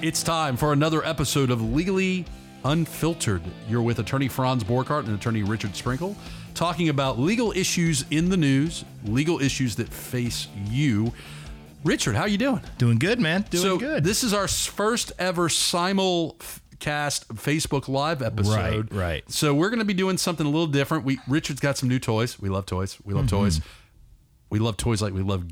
It's time for another episode of Legally Unfiltered. You're with attorney Franz Borghardt and attorney Richard Sprinkle, talking about legal issues in the news, legal issues that face you. Richard, how you doing? Doing good, man. Doing so good. this is our first ever simulcast Facebook Live episode. Right, right. So we're going to be doing something a little different. We Richard's got some new toys. We love toys. We love Mm-hmm. toys. We love toys like we love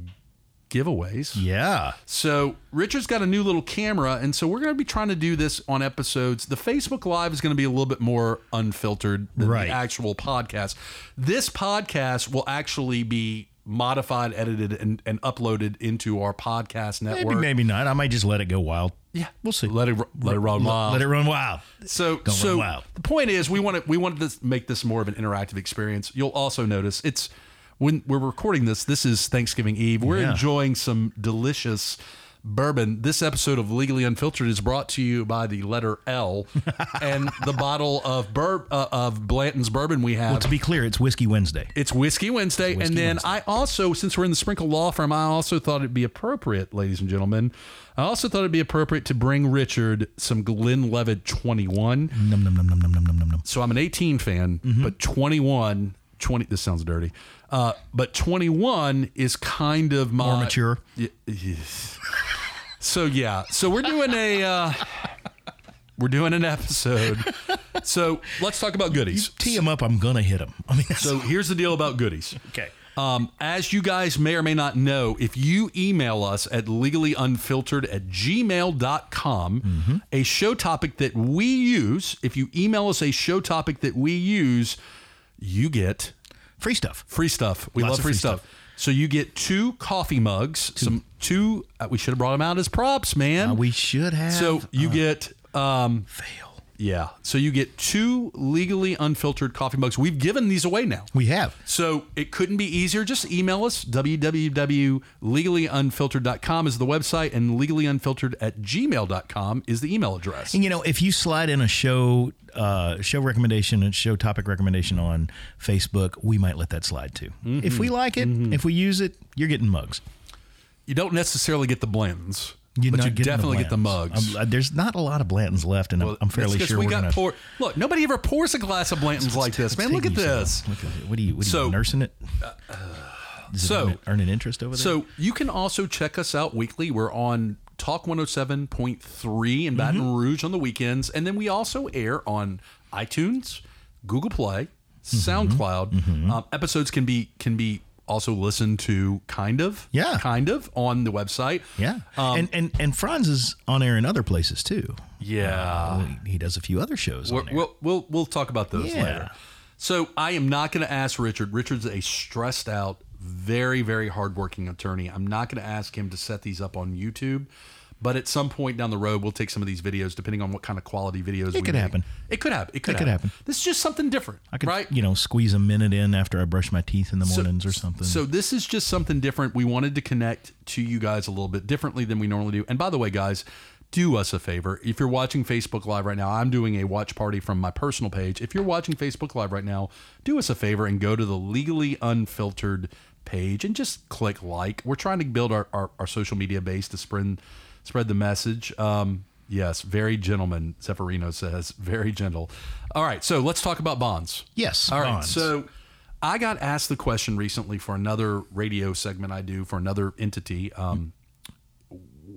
giveaways. yeah. So Richard's got a new little camera, and so we're going to be trying to do this on episodes. The Facebook Live is going to be a little bit more unfiltered than Right. the actual podcast. This podcast will actually be modified, edited, and, and uploaded into our podcast network. Maybe, maybe not. I might just let it go wild. Yeah, We'll see. Let it let it run wild. Let it run wild. So, run so wild. the point is, we want to we wanted to make this more of an interactive experience. You'll also notice it's when we're recording this, this is Thanksgiving Eve. We're yeah. enjoying some delicious bourbon. This episode of Legally Unfiltered is brought to you by the letter L and the bottle of bur- uh, of Blanton's bourbon we have. Well, to be clear, it's Whiskey Wednesday. It's Whiskey Wednesday. It's whiskey and then I also, since we're in the Sprinkle Law Firm, I also thought it'd be appropriate, ladies and gentlemen. I also thought it'd be appropriate to bring Richard some Glenlivet 21. Num, num, num, num, num, num, num, num. So I'm an 18 fan, mm-hmm. but 21 20, this sounds dirty. Uh, but 21 is kind of my. More mature. Y- yes. So yeah, so we're doing a uh, we're doing an episode. So let's talk about goodies. Tee him up. I'm gonna hit him. I mean, So here's the deal about goodies. okay. Um, as you guys may or may not know, if you email us at legallyunfiltered at gmail.com, Mm-hmm. a show topic that we use, if you email us a show topic that we use, you get Free stuff. free stuff. We Lots love free, free stuff. So you get two coffee mugs, some two. Uh, we should have brought them out as props, man. Uh, we should have. so you get um, fail. Yeah. So you get two legally unfiltered coffee mugs. We've given these away now. We have. So it couldn't be easier. Just email us. www.legallyunfiltered.com is the website, and legallyunfiltered at gmail.com is the email address. And you know, if you slide in a show uh, show recommendation and show topic recommendation on Facebook, we might let that slide too. Mm-hmm. If we like it, if we use it, you're getting mugs. You don't necessarily get the blends, You're but you definitely get the mugs. Um, uh, there's not a lot of Blantons left, and I'm, I'm fairly sure we got gonna. pour. Look, nobody ever pours a glass of Blanton's like this, man. Look at this. Look at it. What are you? What are So- you nursing it? Is it so- earning, earning interest over there. So you can also check us out weekly. We're on Talk 107.3 in Baton Mm-hmm. Rouge on the weekends. And then we also air on iTunes, Google Play, SoundCloud. Um, episodes can be can be also listened to kind of. Yeah. Kind of on the website. yeah, Um, and and and Franz is on air in other places too. Yeah. He, he does a few other shows We're, on there. we'll, we'll we'll talk about those Yeah. later. So I am not going to ask Richard. Richard's a stressed out, very very hardworking attorney. I'm not going to ask him to set these up on YouTube. But at some point down the road, we'll take some of these videos, depending on what kind of quality videos. we could make. happen. It could happen. It could, It could happen. This is just something different, I could, right? you know, squeeze a minute in after I brush my teeth in the mornings or something. So this is just something different. We wanted to connect to you guys a little bit differently than we normally do. And by the way, guys, do us a favor. If you're watching Facebook Live right now, I'm doing a watch party from my personal page. If you're watching Facebook Live right now, do us a favor and go to the legally unfiltered page and just click like. We're trying to build our, our, our social media base to spread spread the message. Um, yes, very gentleman, Zeffirino says. Very gentle. All right, so let's talk about bonds. Yes, All right. bonds. So I got asked the question recently for another radio segment I do for another entity. Um,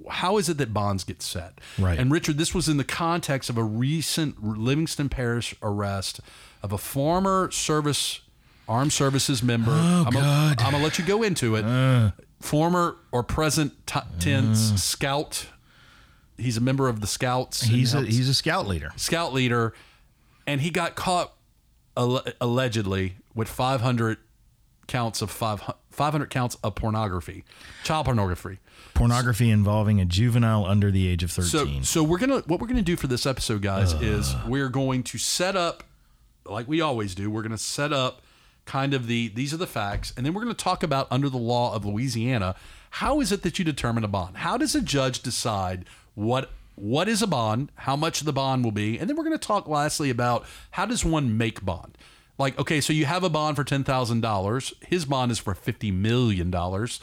how is it that bonds get set? Right. And Richard, this was in the context of a recent Livingston Parish arrest of a former service armed services member. Oh, I'm I'm gonna let you go into it. Former or present t- tense mm. scout. He's a member of the Scouts. he's a he's a scout leader. scout leader, and he got caught alle- allegedly with 500 counts of five, 500 counts of pornography, child pornography. Pornography involving a juvenile under the age of thirteen. so we're gonna what we're gonna do for this episode, guys, is we're going to set up like we always do. We're gonna set up kind of the these are the facts, and then we're gonna talk about under the law of Louisiana. How is it that you determine a bond? How does a judge decide what what is a bond, how much the bond will be, and then we're going to talk lastly about how does one make bond. Like, okay, so you have a bond for ten thousand dollars. His bond is for fifty million dollars.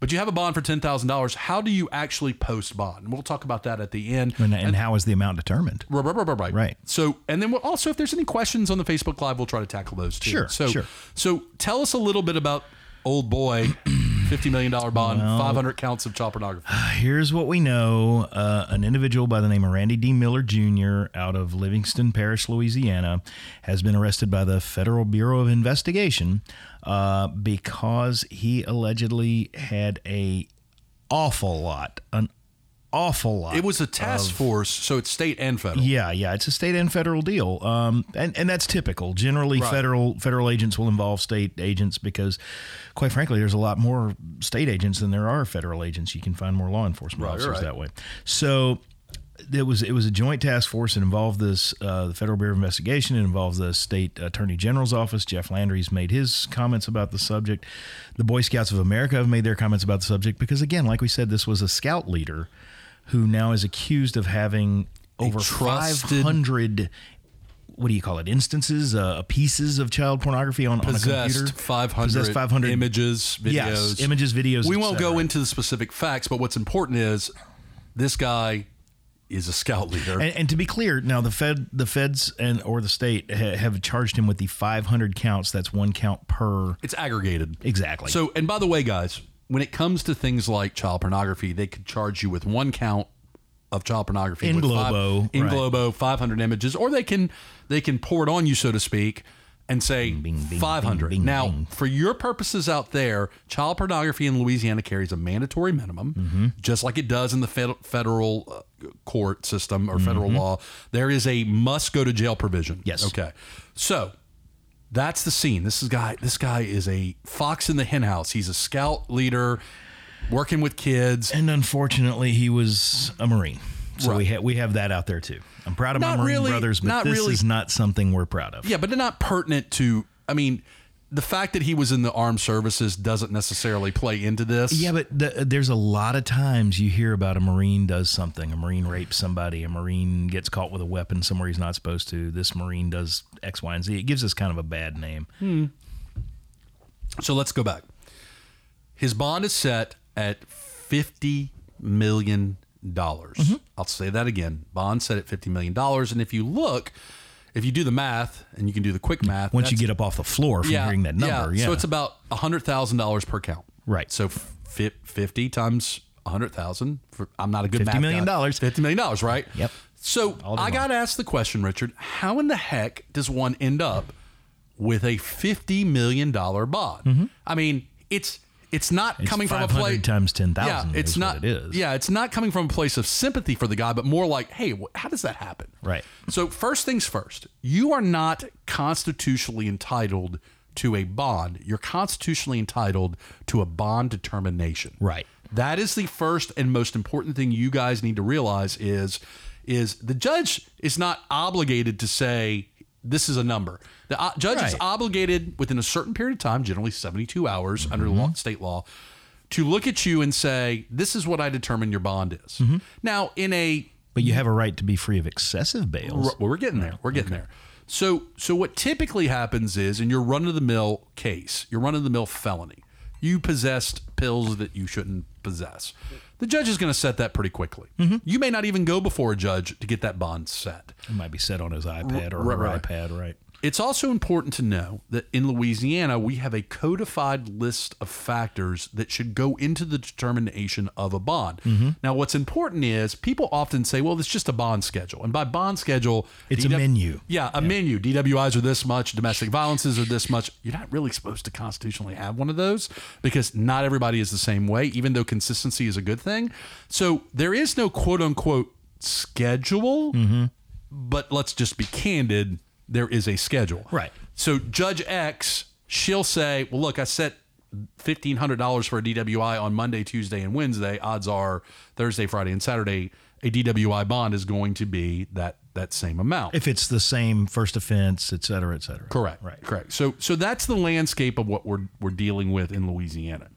But you have a bond for ten thousand dollars. How do you actually post bond? And we'll talk about that at the end. And, and how is the amount determined? Right, right, right, right. Right. So, and then we'll also, if there's any questions on the Facebook Live, we'll try to tackle those too. Sure, So, sure. so tell us a little bit about old boy, fifty million dollar bond, five hundred counts of child pornography. Here's what we know uh, an individual by the name of Randy D. Miller Jr. out of Livingston Parish, Louisiana, has been arrested by the Federal Bureau of Investigation uh, because he allegedly had a awful lot, an awful lot. It was a task force, so it's state and federal. Yeah, yeah, it's a state and federal deal, um, and and that's typical. Generally, Right. federal federal agents will involve state agents because, quite frankly, there's a lot more state agents than there are federal agents. You can find more law enforcement Right, officers right. that way. So. It was it was a joint task force. It involved this uh, the Federal Bureau of Investigation. It involved the state attorney general's office. Jeff Landry's made his comments about the subject. The Boy Scouts of America have made their comments about the subject because, again, like we said, this was a scout leader who now is accused of having over 500 what do you call it instances uh, pieces of child pornography on, on a computer 500, Possessed 500 images, videos. yes images videos We won't go into the specific facts, but what's important is this guy is a scout leader. and, and to be clear now the fed the feds and or the state ha- have charged him with the 500 counts that's one count per it's aggregated. exactly So, and by the way, guys, when it comes to things like child pornography, they could charge you with one count of child pornography In with five- globo, in right. globo, five hundred images, or they can they can pour it on you, so to speak, and say bing, bing, five hundred. bing, bing, Now, for your purposes out there, child pornography in Louisiana carries a mandatory minimum, Mm-hmm. just like it does in the fed- federal uh, court system or federal Mm-hmm. law. There is a must go to jail provision. Yes. Okay. So that's the scene. This is guy. This guy is a fox in the henhouse. He's a scout leader, working with kids. and unfortunately he was a marine so we, Right. ha- we have that out there too i'm proud of Not my marine really- brothers but this really- is not something we're proud of Yeah, but they're not pertinent to. I mean, the fact that he was in the armed services doesn't necessarily play into this. Yeah, but the, there's a lot of times you hear about a Marine does something. A Marine rapes somebody. A Marine gets caught with a weapon somewhere he's not supposed to. This Marine does X, Y, and Z. It gives us kind of a bad name. Hmm. So let's go back. His bond is set at fifty million dollars. Mm-hmm. I'll say that again. Bond set at fifty million dollars. And if you look, if you do the math, and you can do the quick math, Once you get up off the floor from hearing that number, yeah. So it's about hundred thousand dollars per count. Right. So fi- fifty times hundred thousand. I'm not a good 50 math million guy. dollars. Fifty million dollars, right? Yep. So I got to ask the question, Richard. How in the heck does one end up with a fifty million dollar bond? I mean, it's it's not. It's coming from a place times 10,000 Yeah, it's not. what it is. Yeah, it's not coming from a place of sympathy for the guy, but more like, hey, wh- how does that happen? Right. So first things first, you are not constitutionally entitled to a bond. You're constitutionally entitled to a bond determination. Right. That is the first and most important thing you guys need to realize is is the judge is not obligated to say this is a number. The uh, judge is obligated within a certain period of time, generally 72 hours under Mm-hmm. law, state law, to look at you and say, this is what I determine your bond is. Mm-hmm. Now, in a but you have a right to be free of excessive bails. well, we're getting there. We're getting there. So, so what typically happens is, in your run of the mill case, your run of the mill felony, you possessed pills that you shouldn't possess. The judge is going to set that pretty quickly. Mm-hmm. You may not even go before a judge to get that bond set. It might be set on his iPad or right, her right. iPad, right? It's also important to know that in Louisiana, we have a codified list of factors that should go into the determination of a bond. Mm-hmm. Now, what's important is people often say, well, it's just a bond schedule. And by bond schedule, It's a menu. Yeah, a menu. DWIs are this much, domestic violences are this much. You're not really supposed to constitutionally have one of those because not everybody is the same way, even though consistency is a good thing. So there is no quote unquote schedule, Mm-hmm. but let's just be candid. There is a schedule. Right. So Judge X, she'll say, well, look, I set $1,500 for a DWI on Monday, Tuesday, and Wednesday. Odds are Thursday, Friday, and Saturday, a DWI bond is going to be that that same amount. If it's the same first offense, et cetera, et cetera. Correct. Right. Correct. So so that's the landscape of what we're we're dealing with in Louisiana.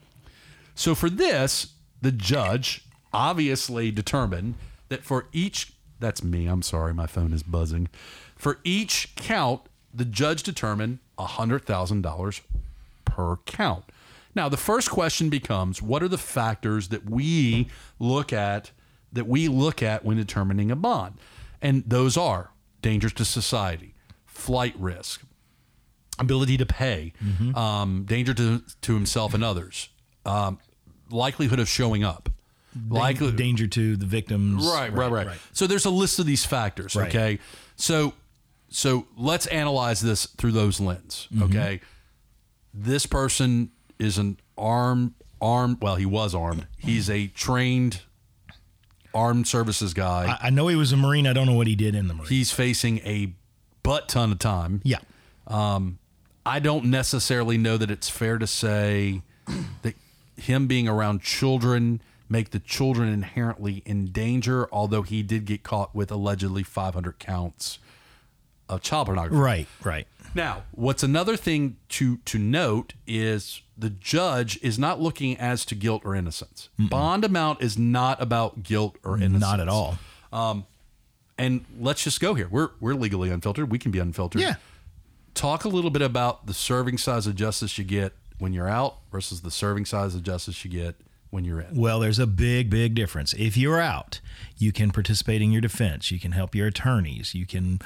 So for this, the judge obviously determined that for each that's me, I'm sorry, my phone is buzzing. For each count, the judge determined $100,000 per count. Now, the first question becomes what are the factors that we look at that we look at when determining a bond? And those are dangers to society, flight risk, ability to pay, um, danger to, to himself and others, um, likelihood of showing up. Likely, danger to the victims. right, right, right, So there's a list of these factors. Right. Okay, so so let's analyze this through those lens. Mm-hmm. Okay, this person is an armed armed. Well, he was armed. He's a trained armed services guy. I, I know he was a Marine. I don't know what he did in the Marine. He's facing a butt ton of time. yeah. Um, I don't necessarily know that it's fair to say that him being around children make the children inherently in danger, although he did get caught with allegedly 500 counts of child pornography. Right. Right. Now, what's another thing to to note is the judge is not looking as to guilt or innocence. Bond amount is not about guilt or innocence. Not at all. Um, and let's just go here. We're we're legally unfiltered. We can be unfiltered. Yeah. Talk a little bit about the serving size of justice you get when you're out versus the serving size of justice you get when you're in. Well, there's a big, big difference. If you're out, you can participate in your defense. You can help your attorneys. You can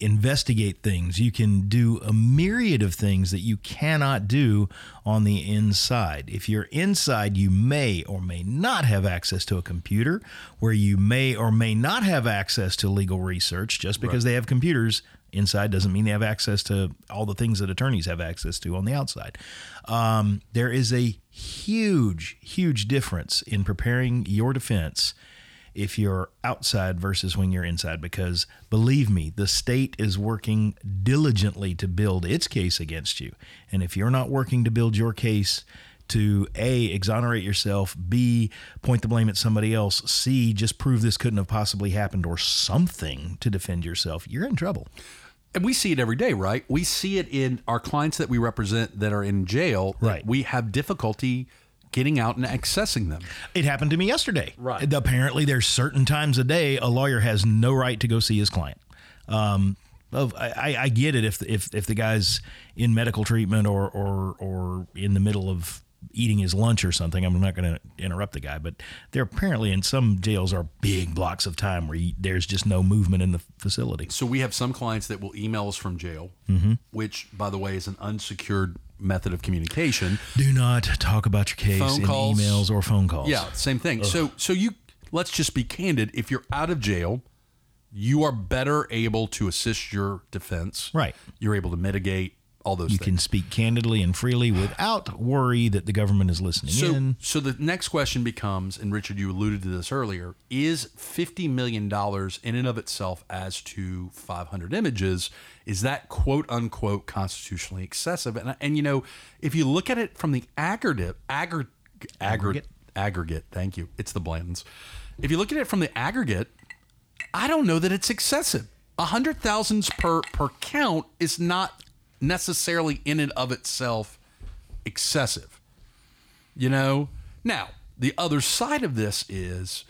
investigate things. You can do a myriad of things that you cannot do on the inside. If you're inside, you may or may not have access to a computer, where you may or may not have access to legal research. Just because they have computers inside doesn't mean they have access to all the things that attorneys have access to on the outside. Um, there is a huge, huge difference in preparing your defense if you're outside versus when you're inside because believe me the state is working diligently to build its case against you and if you're not working to build your case to a exonerate yourself b point the blame at somebody else c just prove this couldn't have possibly happened or something to defend yourself you're in trouble And we see it every day, right? We see it in our clients that we represent that are in jail. Right. We have difficulty getting out and accessing them. It happened to me yesterday. Right. Apparently, there's certain times a day a lawyer has no right to go see his client. Um, of I, I- I get it if if if the guy's in medical treatment or or or in the middle of eating his lunch or something. I'm not going to interrupt the guy, but there apparently in some jails are big blocks of time where you, there's just no movement in the facility. So we have some clients that will email us from jail, mm-hmm. which, by the way, is an unsecured method of communication. Do not talk about your case Phone in calls. emails or phone calls. Yeah, same thing. So so you let's just be candid. If you're out of jail, you are better able to assist your defense. Right. You're able to mitigate all those You things. can speak candidly and freely without worry that the government is listening So, in. so the next question becomes, and Richard, you alluded to this earlier: Is fifty million dollars in and of itself, as to five hundred images, is that quote unquote constitutionally excessive? And and you know, if you look at it from the aggregate, aggregate, aggregate, aggregate. Thank you. It's the Blantons. If you look at it from the aggregate, I don't know that it's excessive. A hundred thousands per per count is not necessarily in and of itself excessive. You know? Now, the other side of this is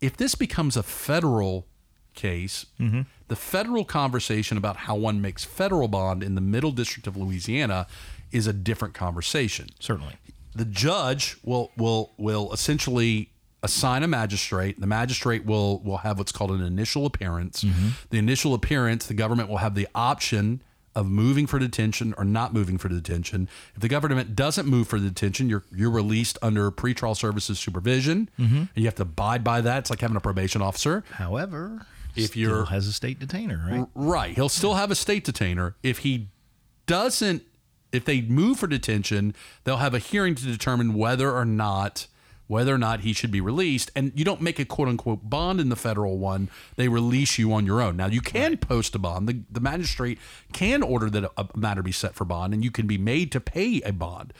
if this becomes a federal case, mm-hmm. the federal conversation about how one makes federal bond in the middle district of Louisiana is a different conversation. Certainly. The judge will will will essentially assign a magistrate. The magistrate will will have what's called an initial appearance. Mm-hmm. The initial appearance, the government will have the option of moving for detention or not moving for detention. If the government doesn't move for detention, you're you're released under pretrial services supervision. Mm-hmm. And you have to abide by that. It's like having a probation officer. However, If still you're- has a state detainer, right? Right. He'll still have a state detainer. If he doesn't, if they move for detention, they'll have a hearing to determine whether or not whether or not he should be released. And you don't make a quote unquote bond in the federal one. They release you on your own. Now you can post a bond. The, the magistrate can order that a, a matter be set for bond, and you can be made to pay a bond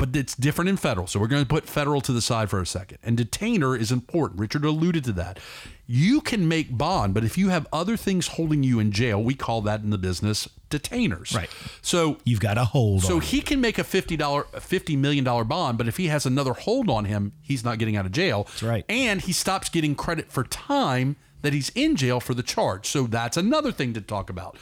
but it's different in federal. So we're going to put federal to the side for a second. And detainer is important. Richard alluded to that. You can make bond, but if you have other things holding you in jail, we call that in the business detainers. Right. So You've got a hold so he can make a fifty dollar, fifty million dollar bond, but if he has another hold on him, he's not getting out of jail. That's right. And he stops getting credit for time that he's in jail for the charge. So that's another thing to talk about.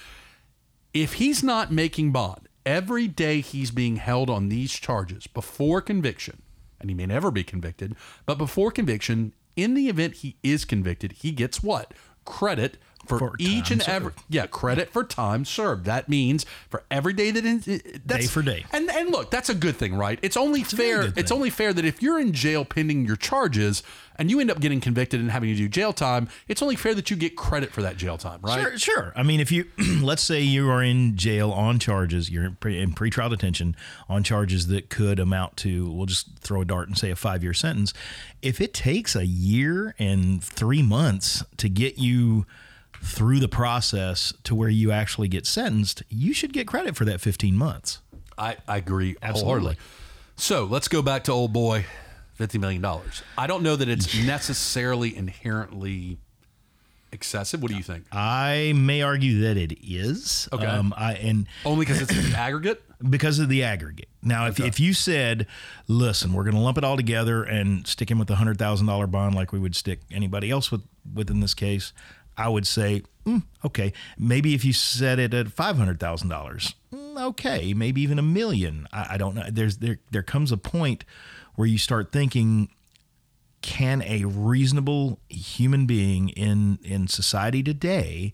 If he's not making bond, every day he's being held on these charges before conviction, and he may never be convicted, but before conviction, in the event he is convicted, he gets what? Credit for, For each and every yeah credit for time served. That means for every day that in, that's, Day for day. And and look, that's a good thing, right? It's only very fair. It's only fair that if you're in jail pending your charges and you end up getting convicted and having to do jail time, it's only fair that you get credit for that jail time, right? Sure, sure. I mean, if you let's say you are in jail on charges, you're in, pre, in pretrial detention on charges that could amount to, we'll just throw a dart and say a five year sentence. If it takes a year and three months to get you through the process to where you actually get sentenced, you should get credit for that 15 months. I, I agree Absolutely. wholeheartedly. So let's go back to old boy, fifty million dollars. I don't know that it's necessarily inherently excessive. What do you think? I may argue that it is. Okay. Um, I and Only because it's the aggregate. because of the aggregate. Now, if, if you said, listen, we're going to lump it all together and stick him with a hundred thousand dollar bond like we would stick anybody else with within this case, I would say, mm, okay. Maybe if you set it at five hundred thousand dollars, mm, okay. Maybe even a million. I, I don't know. There's there there comes a point where you start thinking. Can a reasonable human being in in society today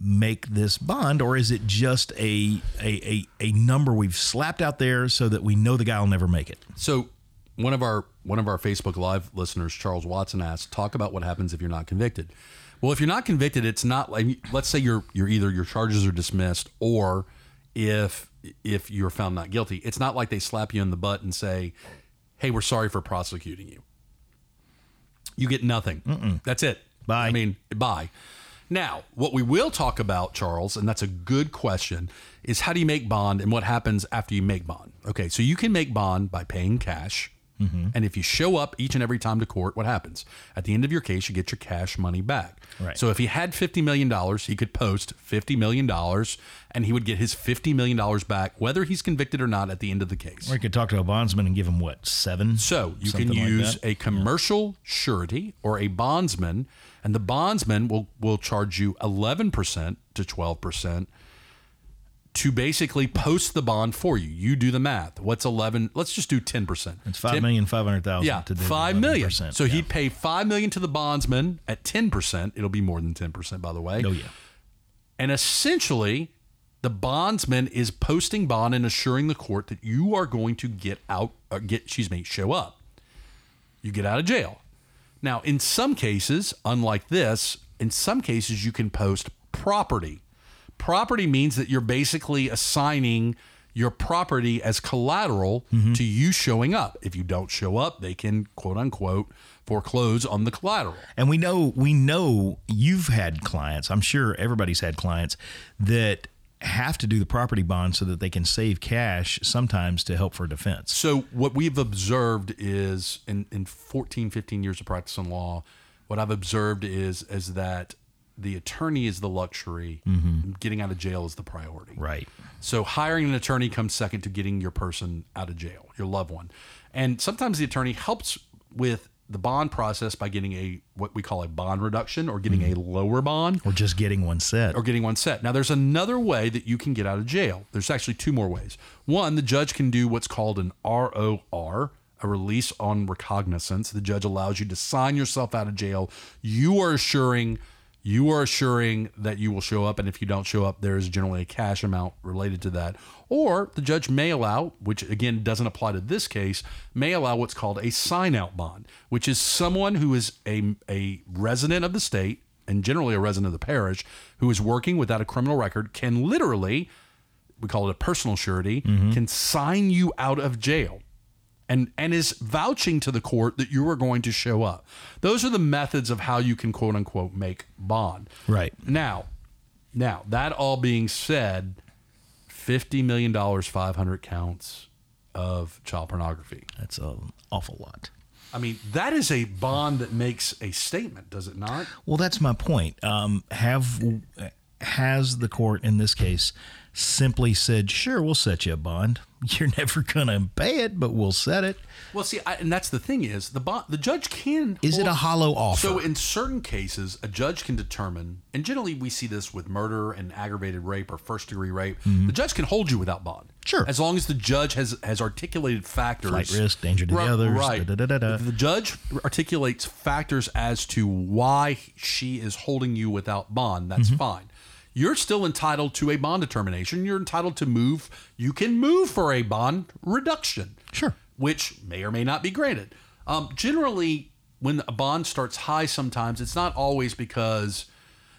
make this bond, or is it just a, a a a number we've slapped out there so that we know the guy will never make it? So one of our one of our Facebook Live listeners, Charles Watson, asked, "Talk about what happens if you're not convicted." Well, if you're not convicted, it's not like let's say you're you're either your charges are dismissed or if if you're found not guilty, it's not like they slap you in the butt and say, "Hey, we're sorry for prosecuting you." You get nothing. That's it. Bye. I mean, bye. Now, what we will talk about, Charles, and that's a good question, is how do you make bond and what happens after you make bond? Okay, so you can make bond by paying cash. Mm-hmm. And if you show up each and every time to court, what happens? At the end of your case, you get your cash money back. Right. So if he had $50 million, he could post $50 million and he would get his $50 million back, whether he's convicted or not at the end of the case. Or you could talk to a bondsman and give him what seven? So you can Something like use that? a commercial surety or a bondsman, and the bondsman will will charge you eleven percent to twelve percent to basically post the bond for you. You do the math. What's eleven? Let's just do ten percent. It's five million five hundred thousand. Yeah, to do five million. 11%. So Yeah. he'd pay five million to the bondsman at ten percent. It'll be more than ten percent, by the way. Oh yeah. And essentially, the bondsman is posting bond and assuring the court that you are going to get out, or get, excuse me, show up. You get out of jail. Now, in some cases, unlike this, in some cases, you can post property. Property means that you're basically assigning your property as collateral mm-hmm. to you showing up. If you don't show up, they can quote unquote foreclose on the collateral. And we know we know you've had clients. I'm sure everybody's had clients that have to do the property bond so that they can save cash sometimes to help for defense. So what we've observed is in, in 14, 15 years of practice in law, what I've observed is is that the attorney is the luxury, mm-hmm. getting out of jail is the priority. Right. So hiring an attorney comes second to getting your person out of jail, your loved one. And sometimes the attorney helps with the bond process by getting a what we call a bond reduction or getting mm-hmm. a lower bond Or just getting one set. or getting one set. Now, there's another way that you can get out of jail. There's actually two more ways. One, the judge can do what's called an ROR, a release on recognizance. The judge allows you to sign yourself out of jail. You are assuring. You are assuring that you will show up, and if you don't show up, there is generally a cash amount related to that. Or the judge may allow, which again doesn't apply to this case, may allow what's called a sign out bond, which is someone who is a, a resident of the state and generally a resident of the parish who is working without a criminal record can literally, we call it a personal surety, mm-hmm. can sign you out of jail and and is vouching to the court that you are going to show up. Those are the methods of how you can quote unquote make bond. Right. Now, now that all being said, fifty million dollars, five hundred counts of child pornography. That's an awful lot. I mean, that is a bond that makes a statement, does it not? Well, that's my point. Um, have has the court in this case simply said, "Sure, we'll set you a bond. You're never going to pay it, but we'll set it." Well, see, I, and that's the thing is the bond, the judge can. Is it a hollow offer? So in certain cases, a judge can determine, and generally we see this with murder and aggravated rape or first degree rape. The judge can hold you without bond. Mm-hmm. Sure. as long as the judge has has articulated factors, Flight risk, danger to the others, Right. da-da-da-da-da. The judge articulates factors as to why she is holding you without bond. That's Mm-hmm. fine. You're still entitled to a bond determination. You're entitled to move. You can move for a bond reduction Sure. which may or may not be granted. Um, generally, when a bond starts high, sometimes it's not always because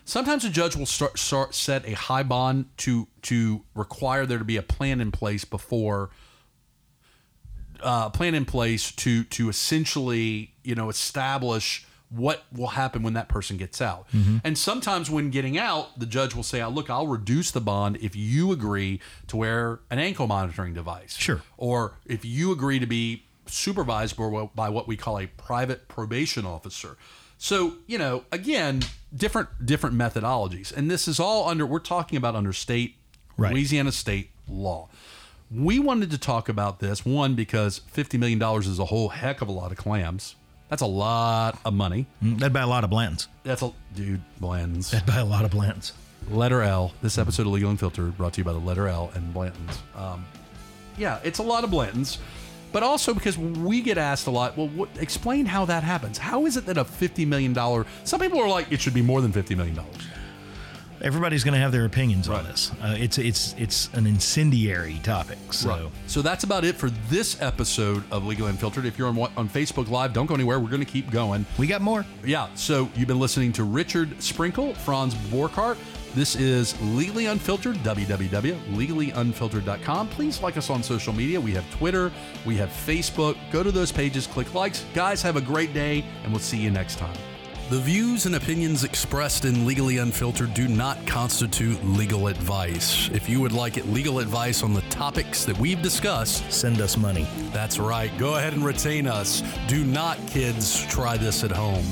sometimes a judge will start, start set a high bond to to require there to be a plan in place before uh, plan in place to to essentially you know establish what will happen when that person gets out. Mm-hmm. And sometimes when getting out, the judge will say, "Oh, "Look, I'll reduce the bond if you agree to wear an ankle monitoring device." Sure. Or if you agree to be supervised by what- we call a private probation officer. So, you know, again, different different methodologies. And this is all under we're talking about under state Right. Louisiana state law. We wanted to talk about this one because $50 million is a whole heck of a lot of clams. That's a lot of money. Mm, That'd buy a lot of Blantons. That's a dude blends. That'd buy a lot of Blantons. Letter L. This episode of Legal Unfiltered brought to you by the Letter L and Blanton's. Um, yeah, it's a lot of Blantons, but also because we get asked a lot. Well, what, explain how that happens. How is it that a fifty million dollar? Some people are like, it should be more than fifty million dollars. Everybody's going to have their opinions Right. on this. Uh, it's it's it's an incendiary topic. So So that's about it for this episode of Legal Unfiltered. If you're on on Facebook Live, don't go anywhere. We're going to keep going. we got more. Yeah, so you've been listening to Richard Sprinkle, Franz Borghardt. This is Legally Unfiltered, www.legallyunfiltered.com. Please like us on social media. We have Twitter, we have Facebook. Go to those pages, click likes. Guys, have a great day, and we'll see you next time. The views and opinions expressed in Legally Unfiltered do not constitute legal advice. If you would like legal advice on the topics that we've discussed, Send us money. that's right. Go ahead and retain us. Do not, kids, try this at home.